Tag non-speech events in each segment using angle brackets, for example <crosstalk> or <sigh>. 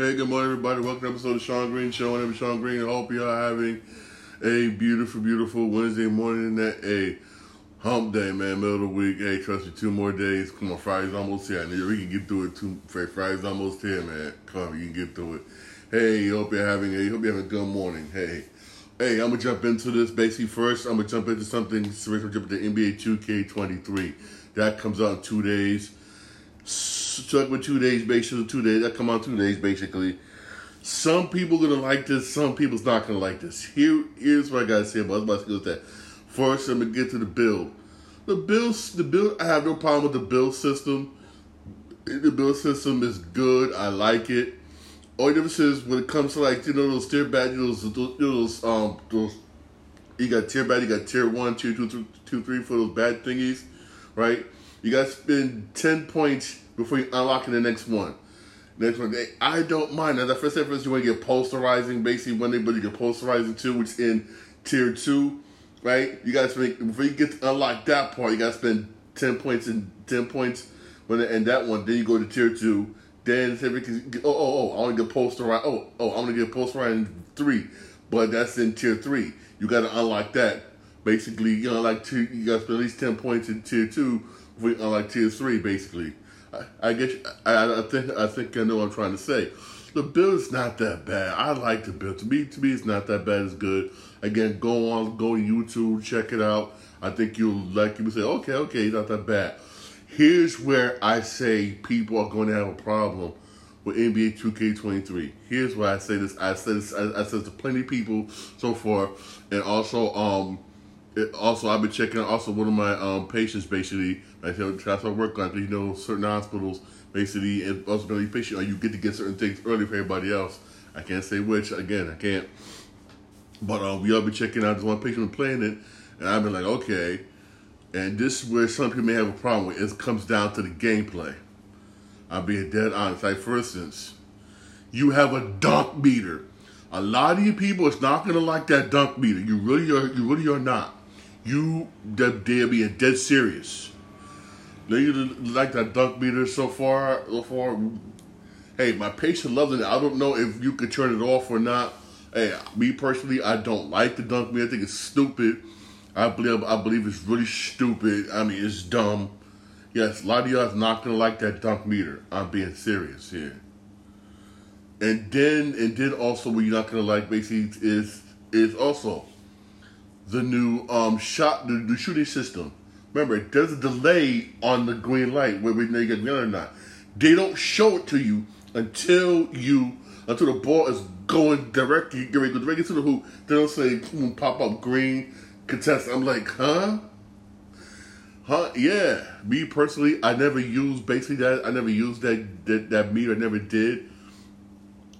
Hey, good morning, everybody. Welcome to episode of Shawn Green Show. My name is Shawn Green. I hope are having a beautiful, beautiful Wednesday morning. That a hump day, man, middle of the week. Hey, trust me, two more days. Come on, Friday's almost here. We can get through it. Two, Friday's almost here, man. Come on, you can get through it. Hey, hope you're having a hope you're having a good morning. Hey. Hey, I'm gonna jump into this basically first. I'm gonna jump into something. I'm gonna jump into NBA 2K23. That comes out in two days. Stuck with two days, basically two days. That come out two days, basically. Some people gonna like this. Some people's not gonna like this. Here, here's what I gotta say about. Go with that. First, I'm gonna get to the build. The build, the build. I have no problem with the bill system. The bill system is good. I like it only difference is when it comes to like you know those tier badges, those, those um those you got tier badge, you got tier one, tier two, two, two, three for those bad thingies, right? You got to spend ten points before you unlock the next one. Next one, I don't mind. Now, the first step is you want to get posterizing, basically when they but you get posterizing too, which is in tier two, right? You got to spend before you get to unlock that part. You got to spend ten points and ten points when and that one. Then you go to tier two then said oh, oh, oh, I want to get posterized. Oh, oh, I want to get posterized in three, but that's in tier three. You got to unlock that. Basically, you know, like two, you got to spend at least ten points in tier two before you unlock tier three. Basically, I, I guess I, I think I think I know what I'm trying to say. The build is not that bad. I like the build. To me, to me, it's not that bad. It's good. Again, go on, go on YouTube, check it out. I think you'll like. You say, okay, okay, it's not that bad. Here's where I say people are going to have a problem with NBA 2K23. Here's why I say this. I said this. I, I said to plenty of people so far, and also, um, it, also I've been checking. Also, one of my um patients basically, I tell that's what I work on. You know, certain hospitals basically, and being patient, you get to get certain things early for everybody else. I can't say which. Again, I can't. But um, we all been checking out this one patient playing it, and I've been like, okay and this is where some people may have a problem with. It comes down to the gameplay. I'm being dead honest. Like for instance, you have a dunk meter. A lot of you people is not gonna like that dunk meter. You really are. You really are not. You they're being dead serious. you like that dunk meter so far. So far, hey, my patient loves it. I don't know if you could turn it off or not. Hey, me personally, I don't like the dunk meter. I think it's stupid. I believe I believe it's really stupid. I mean, it's dumb. Yes, a lot of y'all is not gonna like that dunk meter. I'm being serious here. And then and then also what you're not gonna like basically is is also the new um shot the, the shooting system. Remember, there's a delay on the green light know you get green or not. They don't show it to you until you until the ball is going directly, ready, directly to the hoop. They don't say boom, pop up green contest. I'm like, huh? Huh? Yeah. Me personally, I never used basically that. I never used that that, that meter. I never did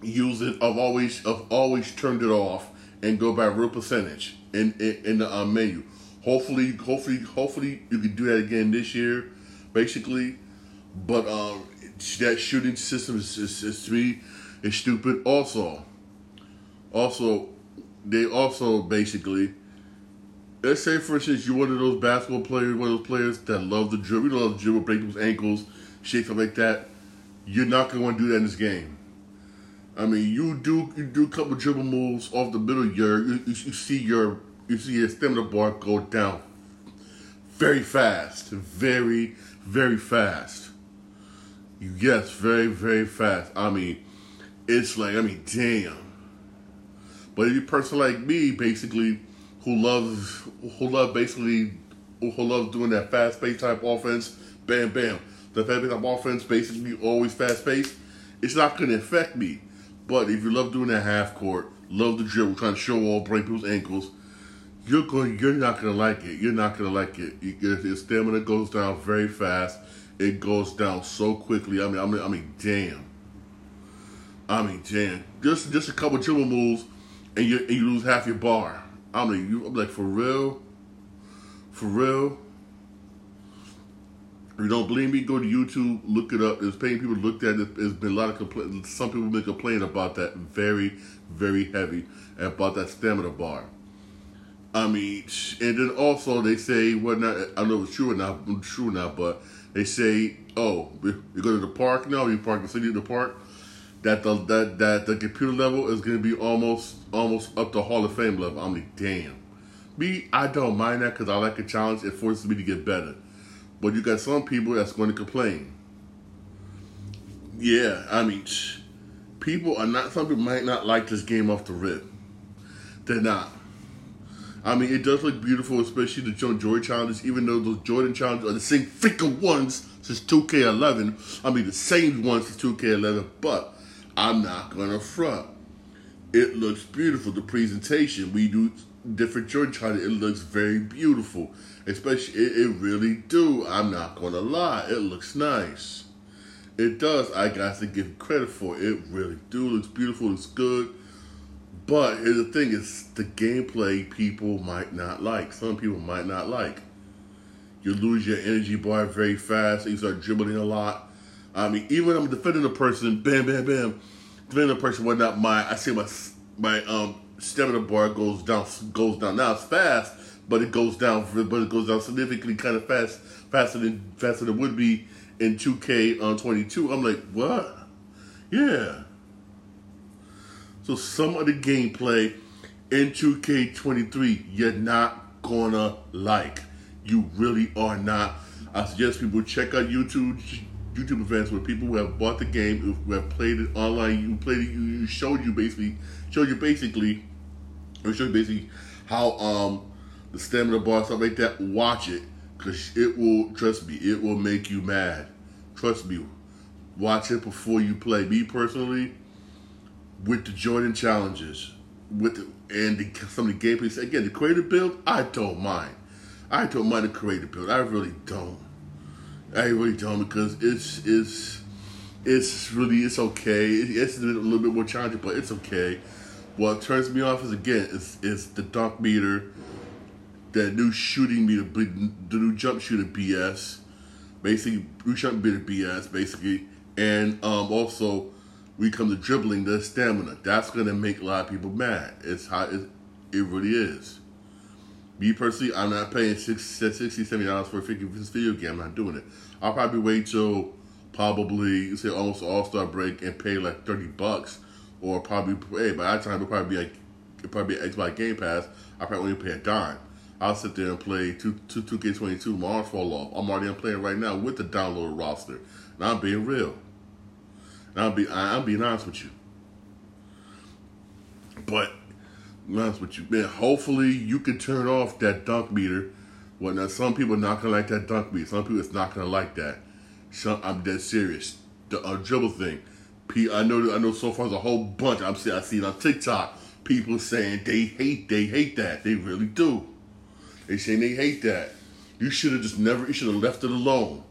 use it. I've always I've always turned it off and go by real percentage in in, in the um, menu. Hopefully, hopefully, hopefully you can do that again this year, basically. But um, that shooting system is, is, is to me is stupid. Also, also they also basically let's say for instance you're one of those basketball players, one of those players that love the dribble, love the dribble, break people's ankles, shit stuff like that. You're not gonna want to do that in this game. I mean, you do you do a couple dribble moves off the middle. Your you, you see your you see your stamina bar go down very fast, very very fast. Yes, very very fast. I mean, it's like I mean, damn. But if you're a person like me, basically who loves who love basically who loves doing that fast paced type offense. Bam, bam. The fast paced type offense basically always fast paced. It's not to affect me. But if you love doing that half court, love the dribble, trying to show off, break people's ankles, you're going. You're not going to like it. You're not going to like it. Your stamina goes down very fast. It goes down so quickly. I mean, I mean, I mean, damn. I mean, damn. Just just a couple dribble moves, and you and you lose half your bar. I mean, you I'm like for real, for real. If you don't believe me, go to YouTube, look it up. There's paying people looked at it. There's been a lot of complaints. Some people have been complaining about that very, very heavy about that stamina bar. I mean, and then also they say what not. I don't know if it's true or not. True or not, but they say, oh, you go to the park now. You park the city in the park. that the that, that the computer level is going to be almost almost up to Hall of Fame level. I'm like, damn. Me, I don't mind that because I like a challenge. It forces me to get better. But you got some people that's going to complain. Yeah, I mean, people are not. Some people might not like this game off the rip. They're not. I mean, it does look beautiful, especially the Jordan challenges. Even though those Jordan challenges are the same freaking ones since 2K11. I mean, the same ones since 2K11. But I'm not gonna front. It looks beautiful. The presentation we do different Jordan challenges. It looks very beautiful. Especially, it, it really do. I'm not gonna lie. It looks nice. It does. I got to give credit for it. It really do. Looks beautiful. It's good. But here's the thing: is the gameplay people might not like. Some people might not like. You lose your energy bar very fast. You start dribbling a lot. I mean, even I'm defending a person, bam, bam, bam, defending a person, whatnot, my I see my my um stamina bar goes down goes down. Now it's fast, but it goes down. But it goes down significantly, kind of fast, faster than faster than it would be in 2K on 22. I'm like, what? Yeah. So some of the gameplay in 2K23 you're not gonna like. You really are not. I suggest people check out YouTube YouTube events where people who have bought the game, who have played it online, you played it, you, showed you basically showed you basically showed you basically how um the stamina bar stuff like that. Watch it because it will trust me, it will make you mad. Trust me. Watch it before you play. Me personally, with the Jordan challenges, with the, and the, some of the gameplay. Again, the creative build, I don't mind. I don't mind the creative build. I really don't. I really don't because it's it's it's really it's okay. It's a little bit more challenging, but it's okay. What turns me off is again is is the dunk meter, that new shooting meter, the new jump shooter BS, basically new jump meter BS basically, and um also we come to dribbling the stamina. That's gonna make a lot of people mad. It's how it, it really is. Me personally, I'm not paying six, 60 70 dollars for a video game. I'm not doing it. I'll probably wait till probably say almost All Star break and pay like thirty bucks, or probably hey by that time it'll probably be like it probably be Xbox Game Pass. I probably only pay a dime. I'll sit there and play two two two K twenty two. My arms fall off. I'm already playing right now with the downloaded roster, and I'm being real. And I'll be I'll be honest with you. But honest with you, man, hopefully you can turn off that dunk meter. Well now some people are not gonna like that dunk meter. Some people it's not gonna like that. So I'm dead serious. The uh, dribble thing. I know I know so far there's a whole bunch I'm see I see it on TikTok. People saying they hate they hate that. They really do. They saying they hate that. You should have just never you should have left it alone.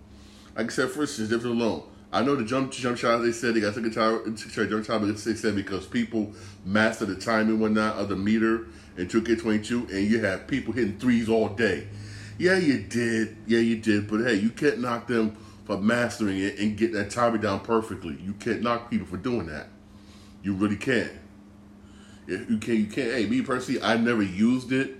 Like I said, for instance, left it alone. I know the jump jump shot. They said they got a time, jump shot, they said because people master the timing and whatnot of the meter in 2K22, and you have people hitting threes all day. Yeah, you did. Yeah, you did. But hey, you can't knock them for mastering it and get that timing down perfectly. You can't knock people for doing that. You really can't. If you can't, you can't. Hey, me personally, I never used it.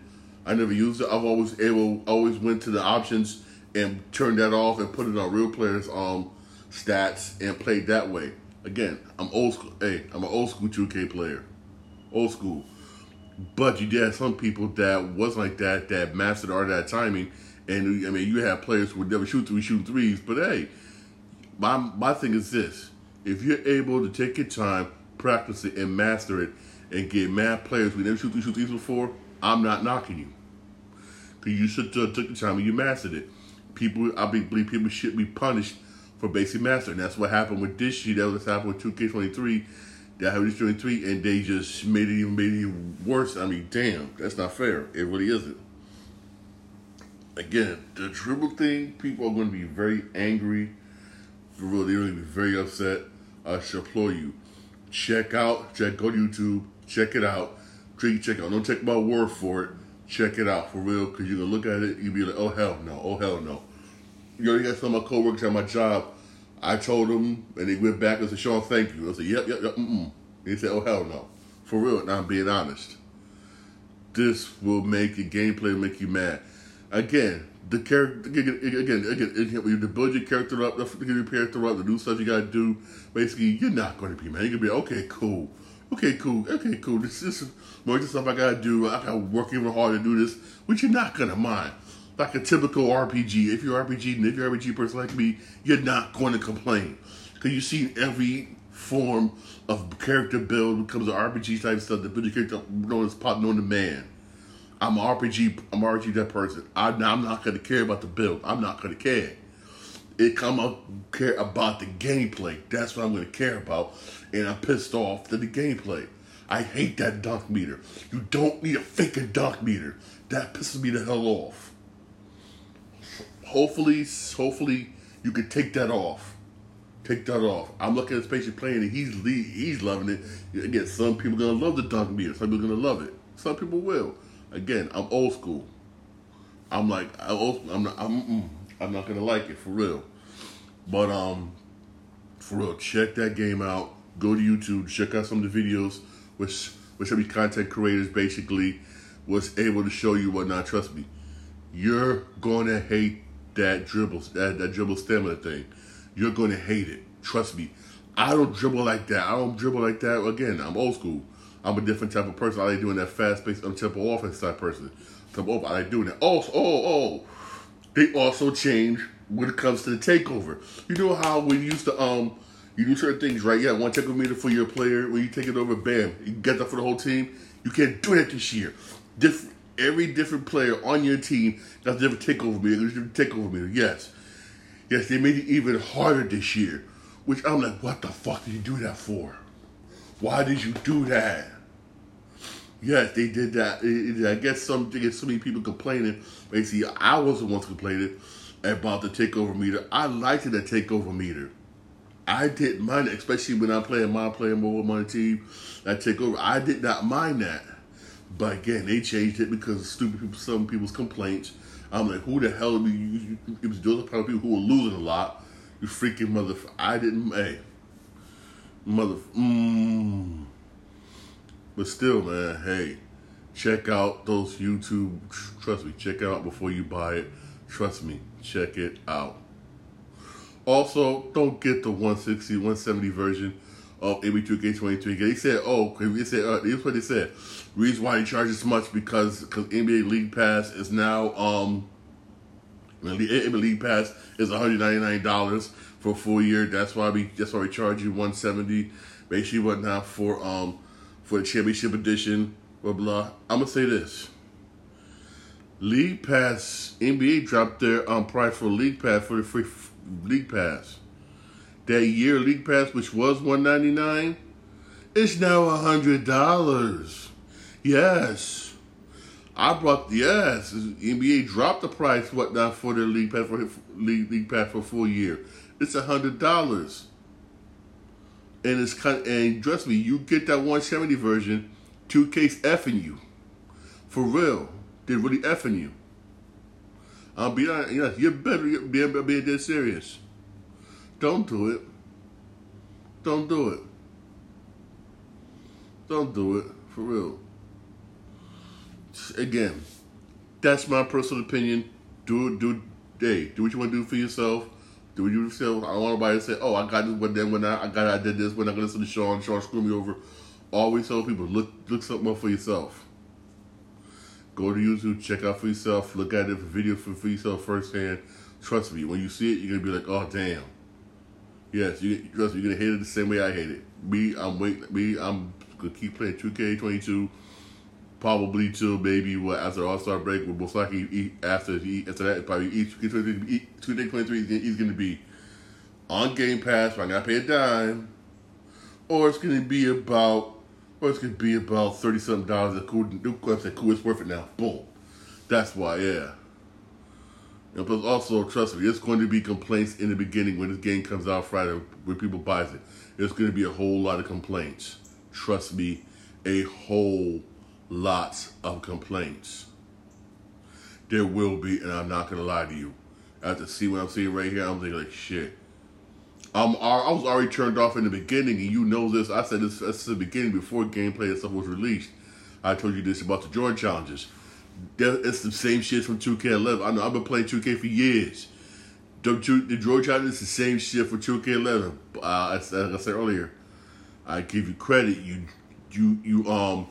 I never used it. I've always able, always went to the options and turned that off and put it on real players. Um stats and played that way. Again, I'm old school. Hey, I'm an old school 2K player, old school. But you did have some people that was like that that mastered art that timing. And I mean, you have players who would never shoot three, shoot threes. But hey, my my thing is this: if you're able to take your time, practice it, and master it, and get mad players who never shoot three, shoot threes before, I'm not knocking you. Because you should have took the time and you mastered it. People, I believe people should be punished for basic master. And that's what happened with this sheet. That was happened with 2K23. That happened with 23, and they just made it even made it worse. I mean, damn, that's not fair. It really isn't. Again, the dribble thing, people are going to be very angry. For real, they're going to be very upset. I should applaud you. Check out, check, go to YouTube, check it out. Check, check out. Don't take my word for it. Check it out for real, because you're going to look at it, you'll be like, oh, hell no, oh, hell no you know, got some of my coworkers at my job. I told them, and they went back and said, Shawn, thank you. I said, yep, yep, yep, mm-mm. They said, oh, hell no. For real, now I'm being honest. This will make your gameplay make you mad. Again, the character again, again, again, you build your character up, get your character up, the new stuff you gotta do. Basically, you're not to be man. You're gonna be okay, cool, okay, cool, okay, cool. This, is more the stuff I gotta do. I gotta work even hard to do this, which you're not gonna mind. Like a typical RPG. If you're RPG and if you're RPG person like me, you're not going to complain because you see every form of character build when it comes to RPG type stuff. The build your character known as pop known the man. I'm an RPG. I'm an RPG that person. I, I'm not to care about the build. I'm not to care. It come up care about the gameplay. That's what I'm to care about, and I'm pissed off to the gameplay. I hate that dunk meter. You don't need a freaking dunk meter. That pisses me the hell off. Hopefully, hopefully you can take that off. Take that off. I'm looking at this patient playing and he's he's loving it. Again, some people gonna love the dunk meter. Some people are gonna love it. Some people will. Again, I'm old school. I'm like I am not I'm I'm not gonna like it for real. But um, for real, check that game out. Go to YouTube, check out some of the videos, which which of content creators basically was able to show you whatnot. Trust me, you're gonna hate that dribble that, that dribble stamina thing. You're gonna hate it. Trust me. I don't dribble like that. I don't dribble like that. Again, I'm old school. I'm a different type of person. I like doing that fast paced, tempo offense type person. Tempo, I like doing that. Also, oh, oh, they also change when it comes to the takeover. You know how we used to um, you do certain things, right? Yeah, one takeover meter for your player. When you take it over, bam, you get that for the whole team. You can't do that this year. Different, every different player on your team got a different takeover meter. Different takeover meter. Yes, yes, they made it even harder this year. Which I'm like, what the fuck did you do that for? Why did you do that? Yes, they did that. I guess some get so many people complaining. Basically, I was the one complaining about the takeover meter. I liked the takeover meter. I didn't mind it, especially when I'm playing my playing more with my team. That takeover, I did not mind that. But again, they changed it because of stupid people, some people's complaints. I'm like, who the hell are you? It was those of people who were losing a lot. You freaking motherfucker. I didn't, hey mother. Mm. But still, man, hey, check out those YouTube. Trust me, check it out before you buy it. Trust me, check it out. Also, don't get the 160, 170 version of NBA 2K23. They said, oh, they said, uh, here's what they said. Reason why they charge this much because because NBA League Pass is now um, the NBA League Pass is $199 for a full year. That's why we that's why we charge you 170 Make sure basically whatnot for um for the championship edition, blah blah. I'm gonna say this. League Pass NBA dropped their um price for League Pass for the free League Pass. That year League Pass, which was 199, it's now hundred dollars. Yes. I brought yes. NBA dropped the price whatnot for their league pass for league, league pass for a full year. It's a hundred dollars. And it's kind and trust me, you get that 170 version, 2K's effing you. For real. They're really effing you. I'll be honest, yeah, you better be, be, be dead serious. Don't do it. Don't do it. Don't do it. For real. Again, that's my personal opinion. Do do, hey, do what you want to do for yourself. Do you feel? I don't want nobody to say, "Oh, I got this," but then when I, I got, I did this. When I listen to Shawn, Shawn screw me over. Always tell people, look, look something up for yourself. Go to YouTube, check out for yourself, look at it for video for, for yourself firsthand. Trust me, when you see it, you're gonna be like, "Oh, damn." Yes, you trust me, you're gonna hate it the same way I hate it. Me, I'm wait, me, I'm gonna keep playing 2K22 probably till maybe what after All Star break, will most likely after after that probably each two day twenty three he's to be on Game Pass. I'm gonna pay a dime, or it's to be about or it's to be about thirty something dollars. A cool new website, cool. It's worth it now. Boom. That's why, yeah. And plus, also trust me, it's going to be complaints in the beginning when this game comes out Friday when people buys it. There's going to be a whole lot of complaints. Trust me, a whole lots of complaints. There will be, and I'm not gonna lie to you. After see what I'm seeing right here, I'm thinking like shit. Um, I was already turned off in the beginning, and you know this. I said this at the beginning before gameplay and stuff was released. I told you this about the Jordan challenges. It's the same shit from 2K11. I know I've been playing 2K for years. The, the Droid Challenge is the same shit for 2K11. Uh, as I said earlier, I give you credit. You, you, you, um,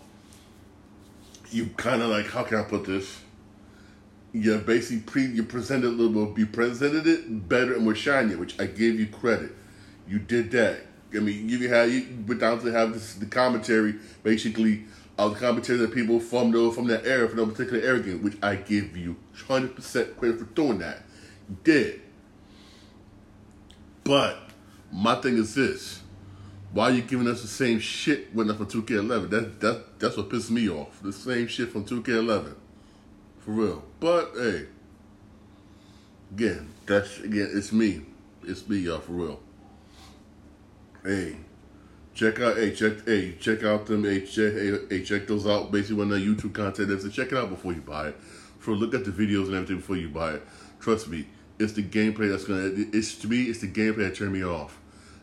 you kind of like how can I put this? You basically pre you presented a little bit, you presented it better and more shiny, which I gave you credit. You did that. I mean, you had you went down to have this, the commentary, basically, of the commentary that people from the from that era, from that particular era which I give you hundred percent credit for doing that. You did. But my thing is this: Why are you giving us the same shit when from 2K11? That that that's what pisses me off. The same shit from 2K11, for real. But hey, again, that's again, it's me, it's me, y'all, for real. Hey, check out, hey, check, hey, check out them, hey, check, hey, hey check those out. Basically, when the YouTube content is, so check it out before you buy it. For look at the videos and everything before you buy it. Trust me, it's the gameplay that's gonna. It's to me, it's the gameplay that turned me off.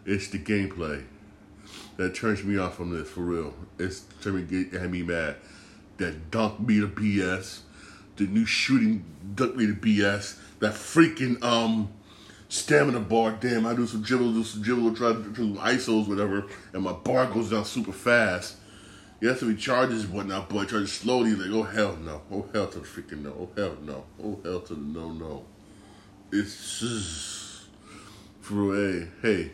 It's the gameplay that turns me off from this for real. It's turned me get had me mad. That dunk me to BS. The new shooting dunk me to BS. That freaking um stamina bar. Damn, I do some dribble, do some dribble, try to do some isos, whatever, and my bar goes down super fast. Yes, if he charges whatnot, but charges slowly, like, oh hell no. Oh hell to the freaking no. Oh hell no. Oh hell to the no no. It's just for a hey.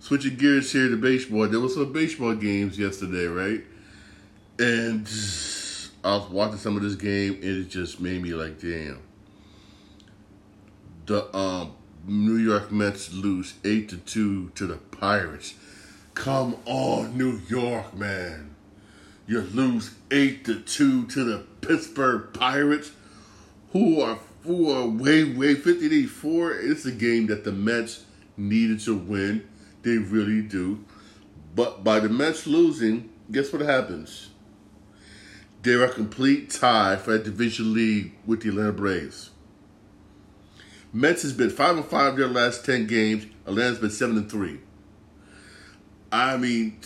Switching gears here to baseball. There was some baseball games yesterday, right? And I was watching some of this game and it just made me like, damn. The um New York Mets lose eight to two to the Pirates. Come on, New York, man. You lose eight to two to the Pittsburgh Pirates, who are who are way way fifty to four. It's a game that the Mets needed to win. They really do. But by the Mets losing, guess what happens? They're a complete tie for a division lead with the Atlanta Braves. Mets has been five and five their last ten games. Atlanta's been seven and three. I mean,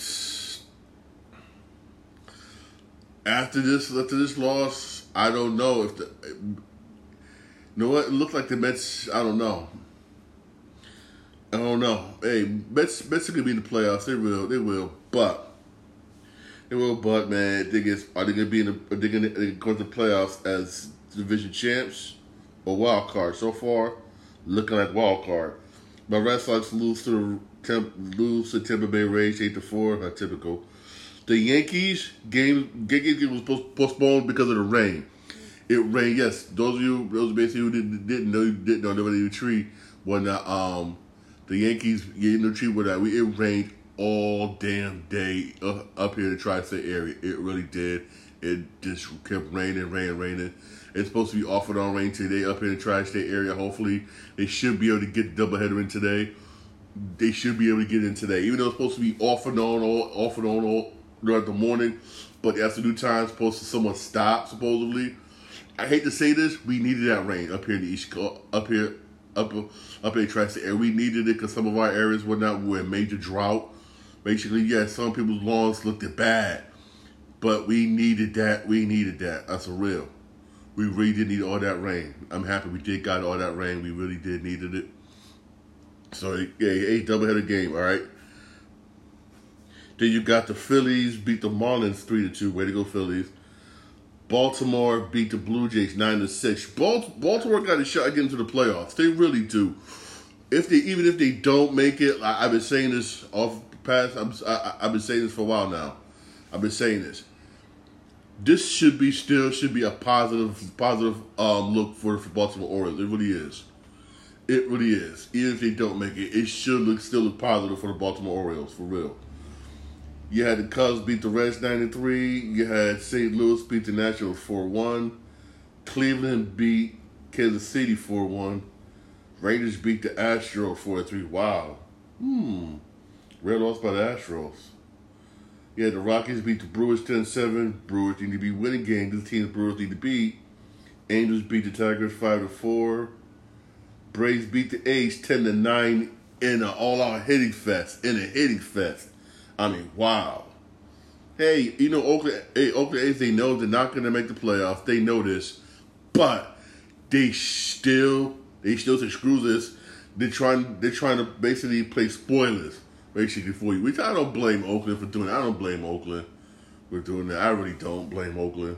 after this, after this loss, I don't know if the. You know what? It looked like the Mets. I don't know. I don't know. Hey, Mets, Mets are gonna be in the playoffs. They will. They will. But they will. But man, they get, are they gonna be in the? Are they gonna go to the playoffs as division champs? a wild card. So far, looking like wild card. My Red Sox lose to the lose to Tampa Bay Rays eight to four. Not typical. The Yankees game Yankees game was postponed because of the rain. It rained. Yes, those of you, those basically who didn't, didn't know, didn't know nobody in the tree when the um the Yankees getting the tree with that. We it rained all damn day uh, up here in the tri-state area. It really did. It just kept raining, raining, raining. It's supposed to be off and on rain today up here in the tri-state area. Hopefully, they should be able to get the doubleheader in today. They should be able to get in today, even though it's supposed to be off and on, all off and on all throughout the morning. But the afternoon time, supposed to someone stop supposedly. I hate to say this, we needed that rain up here in the east, Coast, up here, up up in the tri-state area. We needed it because some of our areas were not were in major drought. Basically, yeah, some people's lawns looked bad, but we needed that. We needed that. Uh, That's a real we really did need all that rain. I'm happy we did got all that rain. We really did needed it. So yeah, a doubleheader game, all right. Then you got the Phillies beat the Marlins three to two. Way to go, Phillies. Baltimore beat the Blue Jays nine to six. Baltimore got a shot getting to the playoffs. They really do. If they even if they don't make it, I, have been saying this off past. I'm, I, I've been saying this for a while now. I've been saying this this should be still should be a positive positive um, look for the Baltimore Orioles. It really is. It really is. Even if they don't make it, it should look still look positive for the Baltimore Orioles for real. You had the Cubs beat the Reds ninety three. You had St. Louis beat the Nationals four one. Cleveland beat Kansas City four one. Rangers beat the Astros four three. Wow. Hmm. Red lost by the Astros. Yeah, the Rockies beat the Brewers 10-7. Brewers need to be winning games. The Brewers need to beat. Angels beat the Tigers 5-4. Braves beat the A's 10-9 in an all-out hitting fest. In a hitting fest. I mean, wow. hey, you know, Oakland, hey, Oakland A's, they know they're not going to make the playoffs. They know this, but they still, they still say screw this. They're trying, they're trying to basically play spoilers basically for you. Which I don't blame Oakland for doing. I don't blame Oakland for doing that. I really don't blame Oakland.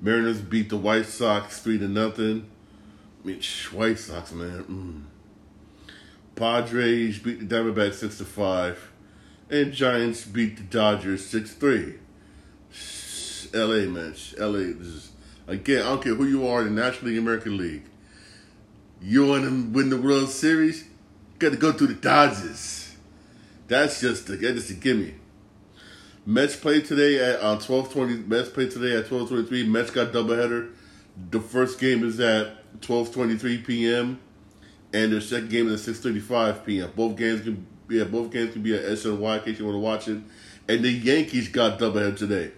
Mariners beat the White Sox three to nothing. I mean, White Sox, man. Mm. Padres beat the Diamondbacks six to five, and Giants beat the Dodgers six three. L.A. match. L.A. This is again. I don't care who you are in the National League, American League. You want to win the World Series? Got to go through the Dodgers. That's just a, that's just a gimme. Mets played today at uh, twelve twenty. Mets played today at twelve twenty three. Mets got doubleheader. The first game is at twelve twenty three p.m. and the second game is at six thirty five p.m. Both games can yeah both games can be at SNY in case you want to watch it. And the Yankees got doubleheader today.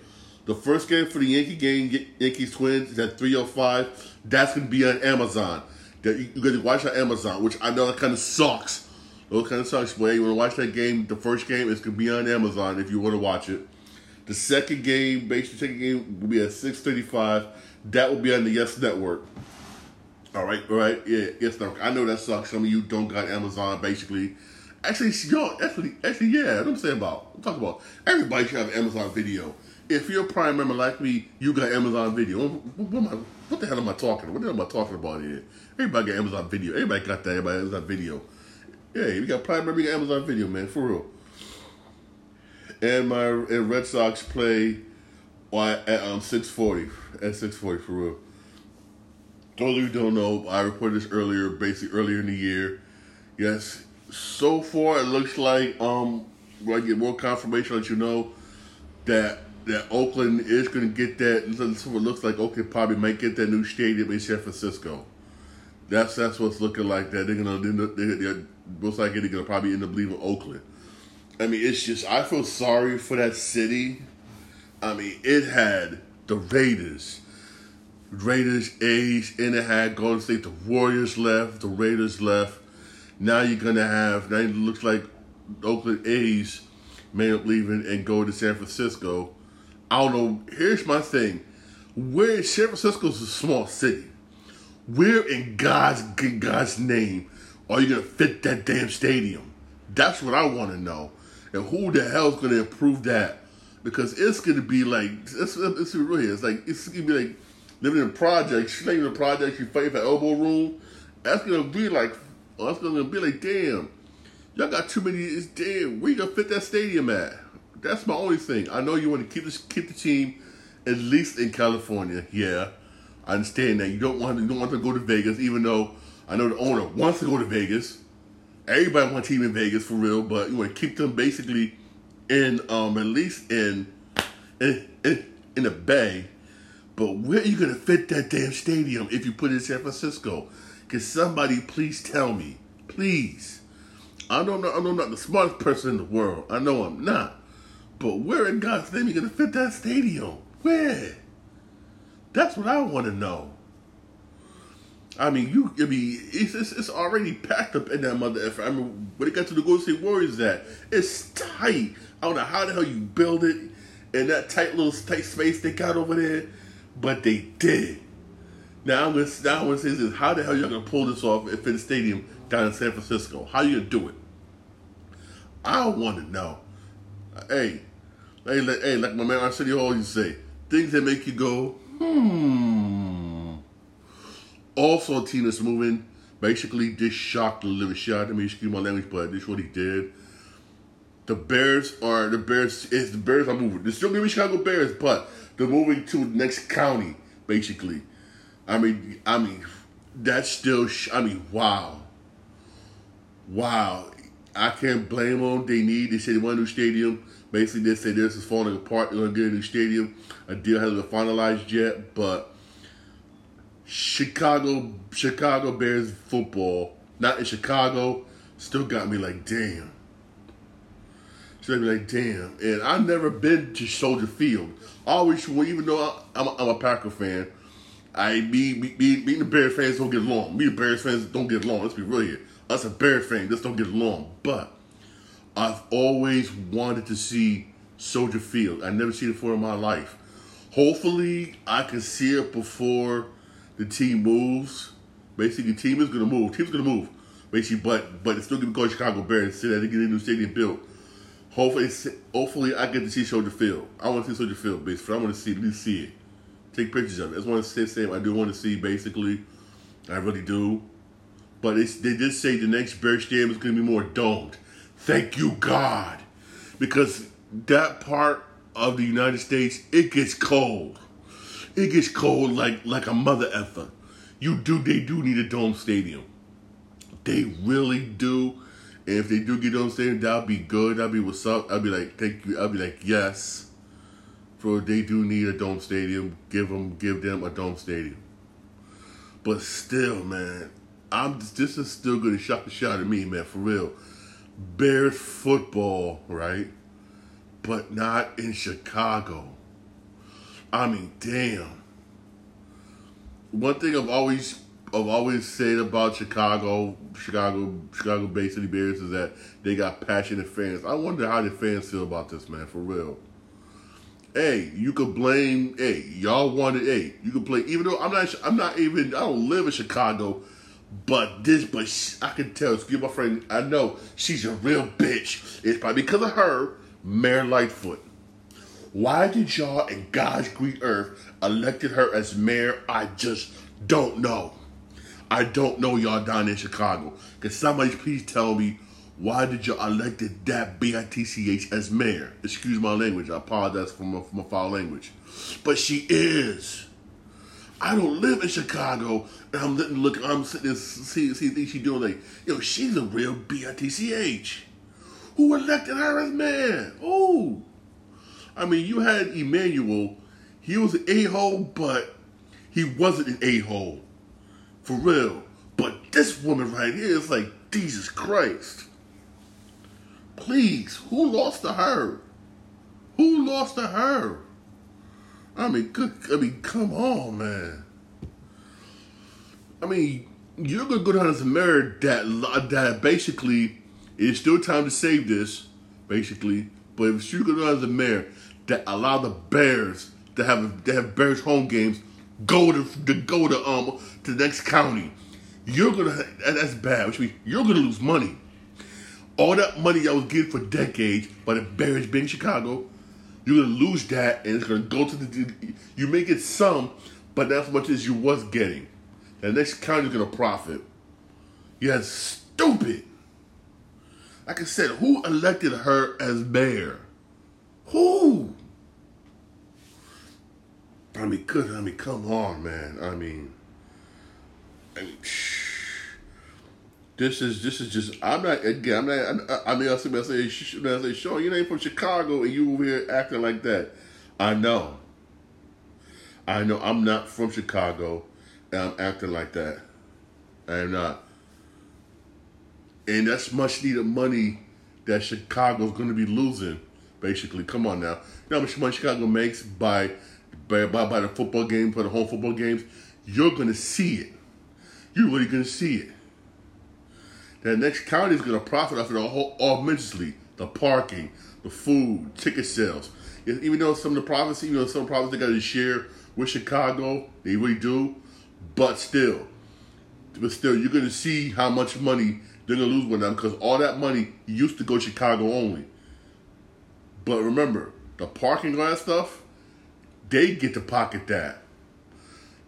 The first game for the Yankee game, Yankees Twins, is at three oh five. That's gonna be on Amazon. That you gonna watch on Amazon, which I know that kind of sucks those kind of sucks. But you want to watch that game, the first game is going to be on Amazon if you want to watch it. The second game, basically, second game will be at six thirty-five. That will be on the Yes Network. All right, all right, yeah, Yes Network. I know that sucks. Some of you don't got Amazon, basically. Actually, yo, actually, actually, yeah. What I'm saying about, I'm talking about everybody should have Amazon Video. If you're a Prime member like me, you got Amazon Video. What, what, what, what the hell am I talking? What the hell am I talking about here? Everybody got Amazon Video. Everybody got that. Everybody Amazon Video. Yeah, we got Prime Member, we got Amazon Video, man, for real. And my and Red Sox play why at um six forty at six forty for real. Those of you don't know, I reported this earlier, basically earlier in the year. Yes, so far it looks like um I get more confirmation, let you know that that Oakland is going to get that. It looks like Oakland probably might get that new stadium in San Francisco. That's that's what's looking like. That they're gonna they're, they're, most likely they're gonna probably end up leaving Oakland. I mean, it's just I feel sorry for that city. I mean, it had the Raiders, Raiders, A's, and it had Golden State. The Warriors left, the Raiders left. Now you're gonna have. Now it looks like Oakland A's may end up leaving and go to San Francisco. I don't know. Here's my thing: where San Francisco's a small city. Where in God's in God's name are you gonna fit that damn stadium? That's what I want to know. And who the hell's gonna improve that? Because it's gonna be like it's it's really it's like it's gonna be like living in projects, living in projects, you fight for elbow room. That's gonna be like that's gonna be like damn. Y'all got too many. It's damn. Where you gonna fit that stadium at? That's my only thing. I know you want to keep this keep the team at least in California. Yeah, I understand that you don't want you don't want to go to Vegas, even though I know the owner wants to go to Vegas. Everybody wants a team in Vegas for real, but you want to keep them basically in um at least in in in, in the Bay. But where are you gonna fit that damn stadium if you put it in San Francisco? Can somebody please tell me, please? I not, I know I'm not the smartest person in the world. I know I'm not. But where in God's name are you gonna fit that stadium? Where? That's what I want to know. I mean, you. I mean, it's, it's, it's already packed up in that mother effer. I mean, when it got to the Golden State Warriors, that it's tight. I don't know how the hell you build it in that tight little tight space they got over there, but they did. Now gonna now I'm gonna say this: How the hell are y'all gonna pull this off at Finn Stadium down in San Francisco? How you gonna do it? I want to know. Hey, hey, like, hey, like my man Arsenio Hall used to say, things that make you go, Hmm. Also, Tina's moving. Basically, this shocked the living shit out of me. Excuse my language, but this is what he did. The Bears are the Bears. It's the Bears are moving. They're still gonna be Chicago Bears, but they're moving to the next county. Basically, I mean, I mean, that's still. Sh- I mean, wow, wow. I can't blame them. They need. They said they want a new stadium. Basically, they say this is falling apart. They're gonna get a new stadium. A deal hasn't been finalized yet, but Chicago Chicago Bears football, not in Chicago, still got me like damn. Still got me like damn. And I've never been to Soldier Field. I always, even though I'm a, I'm a Packer fan, I me, me, me, me and the Bears fans don't get along. Me and the Bears fans don't get along. Let's be real here. Us a Bears fan just don't get along. But I've always wanted to see Soldier Field. I never seen it before in my life. Hopefully, I can see it before the team moves. Basically, the team is to move. Team's going to move. Basically, but but it's still going to go Chicago Bears. So that they get a new stadium built. Hopefully, hopefully I get to see Soldier Field. I want to see Soldier Field, basically. I want to see at least see it. Take pictures of it. I just want to say, I do want to see, basically. I really do. But it's, they did say the next Bears stadium is going to be more domed. Thank you, God. Because that part of the United States, it gets cold. It gets cold like like a mother effer. You do they do need a dome stadium. They really do. And if they do get dome stadium, that'll be good. That'll be what's up. I'll be like, thank you. I'll be like, yes. For they do need a dome stadium. Give them give them a dome stadium. But still, man, I'm this is still gonna shock the shot at me, man, for real. Bears football, right? But not in Chicago. I mean, damn. One thing I've always I've always said about Chicago, Chicago, Chicago Bay City Bears is that they got passionate fans. I wonder how the fans feel about this, man, for real. Hey, you could blame. Hey, y'all wanted. Hey, you could play. Even though I'm not. I'm not even. I don't live in Chicago. But this, but she, I can tell. Excuse my friend. I know she's a real bitch. It's probably because of her, Mayor Lightfoot. Why did y'all in God's green earth elected her as mayor? I just don't know. I don't know y'all down in Chicago. Can somebody please tell me why did y'all elected that B-I-T-C-H as mayor? Excuse my language. I apologize for my, for my foul language. But she is. I don't live in Chicago, and I'm looking, look, I'm sitting there, see, see things she doing like, yo, she's a real B-I-T-C-H. Who elected her as mayor? Oh. I mean, you had Emanuel. He was an a-hole, but he wasn't an a-hole. For real. But this woman right here is like, Jesus Christ. Please, who lost to her? Who lost to her? I mean, good. I mean, come on, man. I mean, you're gonna go down as a mayor that that basically it's still time to save this, basically. But if you go down as a mayor that allow the Bears to have to have Bears home games, go to, to go to um to the next county, you're gonna that's bad. Which means you're gonna lose money. All that money y'all was getting for decades by the Bears being Chicago, you're gonna lose that, and it's gonna go to the. You may get some, but not as much as you was getting. The next county's gonna profit. Yeah, stupid. Like I said, who elected her as mayor? Who? I mean, good. I mean, come on, man. I mean, I mean, this is this is just. I'm not again. I'm not. I, I mean, I I say, I say, Shawn, you ain't from Chicago, and you over here acting like that. I know. I know. I'm not from Chicago, and I'm acting like that. I am not. And that's much needed money that Chicago's to be losing. Basically, come on now. You know how much money Chicago makes by by by, by the football game, for the home football games. You're to see it. You're really to see it that next county is going to profit off it immensely. The parking, the food, ticket sales. Even though some of the provinces, you know, some provinces they got to share with Chicago, they really do. But still, but still, you're going to see how much money they're going to lose with them because all that money used to go Chicago only. But remember, the parking lot stuff, they get to pocket that.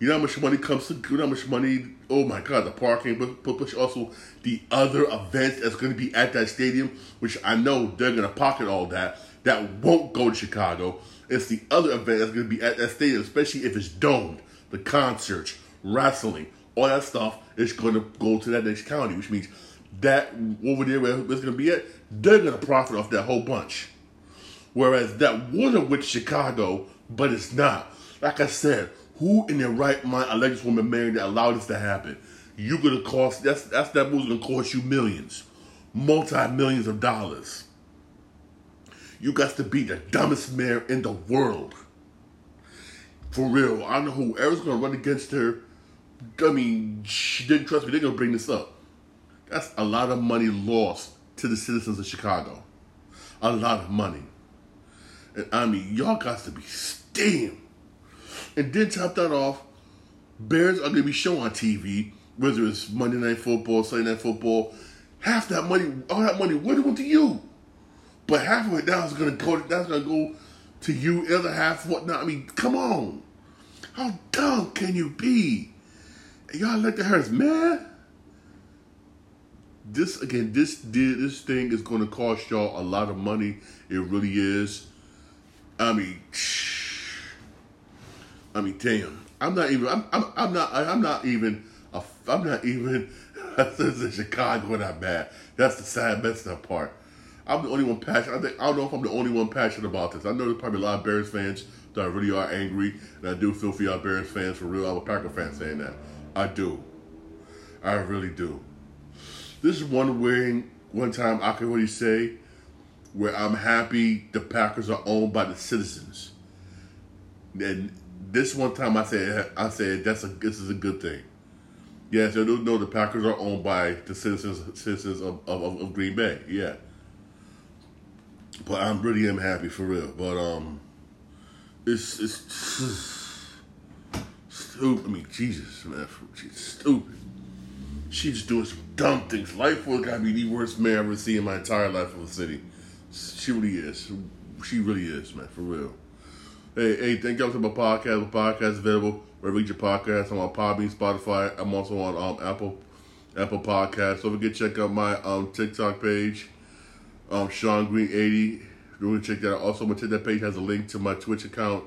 You know how much money comes to, you know how much money, oh my God, the parking, but, but also the other events that's going to be at that stadium, which I know they're going to pocket all that, that won't go to Chicago. It's the other event that's going to be at that stadium, especially if it's domed, the concerts, wrestling, all that stuff is going to go to that next county, which means that over there where it's going to be at, they're going to profit off that whole bunch. Whereas that would have with Chicago, but it's not. Like I said, who in their right mind elected this woman married that allowed this to happen? You're gonna cost that's that's that move's gonna cost you millions, multi millions of dollars. You got to be the dumbest mayor in the world. For real, I know who whoever's gonna run against her. I mean, she didn't trust me. They're gonna bring this up. That's a lot of money lost to the citizens of Chicago. A lot of money. And I mean, y'all got to be steam. And then top that off, Bears are gonna be shown on TV, whether it's Monday Night Football, Sunday Night Football. Half that money, all that money, what went to you? But half of it now is gonna go. That's gonna go to you. The other half, whatnot. I mean, come on. How dumb can you be? Y'all let the hurts, man. This again, this did. this thing is going to cost y'all a lot of money. It really is. I mean, I mean, damn. I'm not even. I'm. I'm, I'm not. I'm not even. A, I'm not even. <laughs> This is Chicago that bad. That's the sad, messed up part. I'm the only one passionate. I think I don't know if I'm the only one passionate about this. I know there's probably a lot of Bears fans that really are angry, and I do feel for y'all Bears fans for real. I'm a Packer fan saying that. I do. I really do. This is one where one time I can really say where I'm happy the Packers are owned by the citizens. And this one time I said I said that's a this is a good thing. Yes, I do know the Packers are owned by the citizens citizens of, of, of Green Bay. Yeah. But I'm really am happy for real. But um it's it's stupid. I mean, Jesus, man, she's stupid. She's doing some dumb things. Life will gotta be the worst mayor I've ever seen in my entire life of the city. She really is. She really is, man, for real. Hey, hey, thank y'all for my podcast. My podcast is available wherever you get your podcast. I'm on Podbean, Spotify. I'm also on um, Apple Apple Podcast. So if you to check out my um, TikTok page, um, Shawn Green 80. Really check that out. Also, my TikTok page has a link to my Twitch account,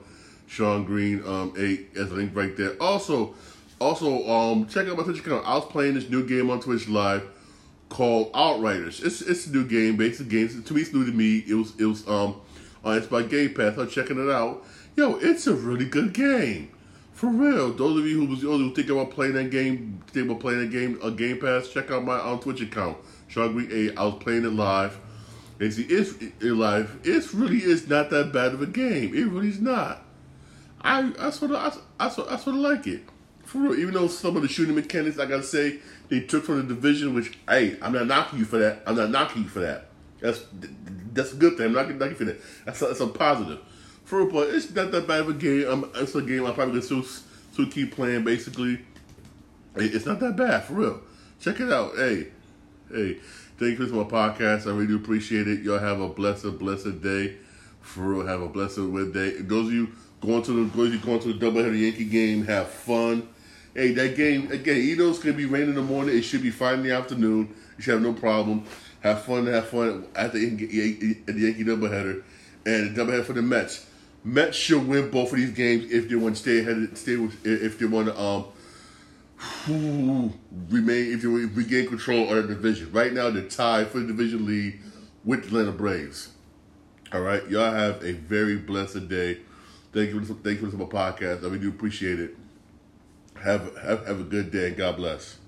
Shawn Green um, 8. There's a link right there. Also, also um, check out my Twitch account. I was playing this new game on Twitch live called Outriders. It's it's a new game, basic games. To me, it's new to me. It was it was um, uh, it's by Game Pass. I'm checking it out. Yo, it's a really good game. For real, those of you who who think about playing that game, think about playing that game, a Game Pass, check out my on Twitch account, Shawn Green Eight. I was playing it live. And see, it's in life. It really is not that bad of a game. It really is not. I I sort of I, I, sort, I sort of like it. For real, even though some of the shooting mechanics, I gotta say, they took from the division. Which, hey, I'm not knocking you for that. I'm not knocking you for that. That's that's a good thing. I'm not you for that. That's a, that's a positive. For but it's not that bad of a game. I'm, it's a game I'm probably gonna still, still keep playing. Basically, it's not that bad for real. Check it out. Hey, hey. Thank you for my podcast. I really do appreciate it. Y'all have a blessed, blessed day. For real, have a blessed day. Those of you going to the those you going to the doubleheader Yankee game, have fun. Hey, that game again. It's gonna be rain in the morning. It should be fine in the afternoon. You should have no problem. Have fun. Have fun at the at the Yankee doubleheader, and doubleheader for the Mets. Mets should win both of these games if they want to stay ahead. Stay with, if they want to um <sighs> remain if you regain control of the division. Right now, they're tied for the division lead with the Atlanta Braves. All right, y'all have a very blessed day. Thank you, for, thank you for my podcast. I really do appreciate it. Have have, have a good day. God bless.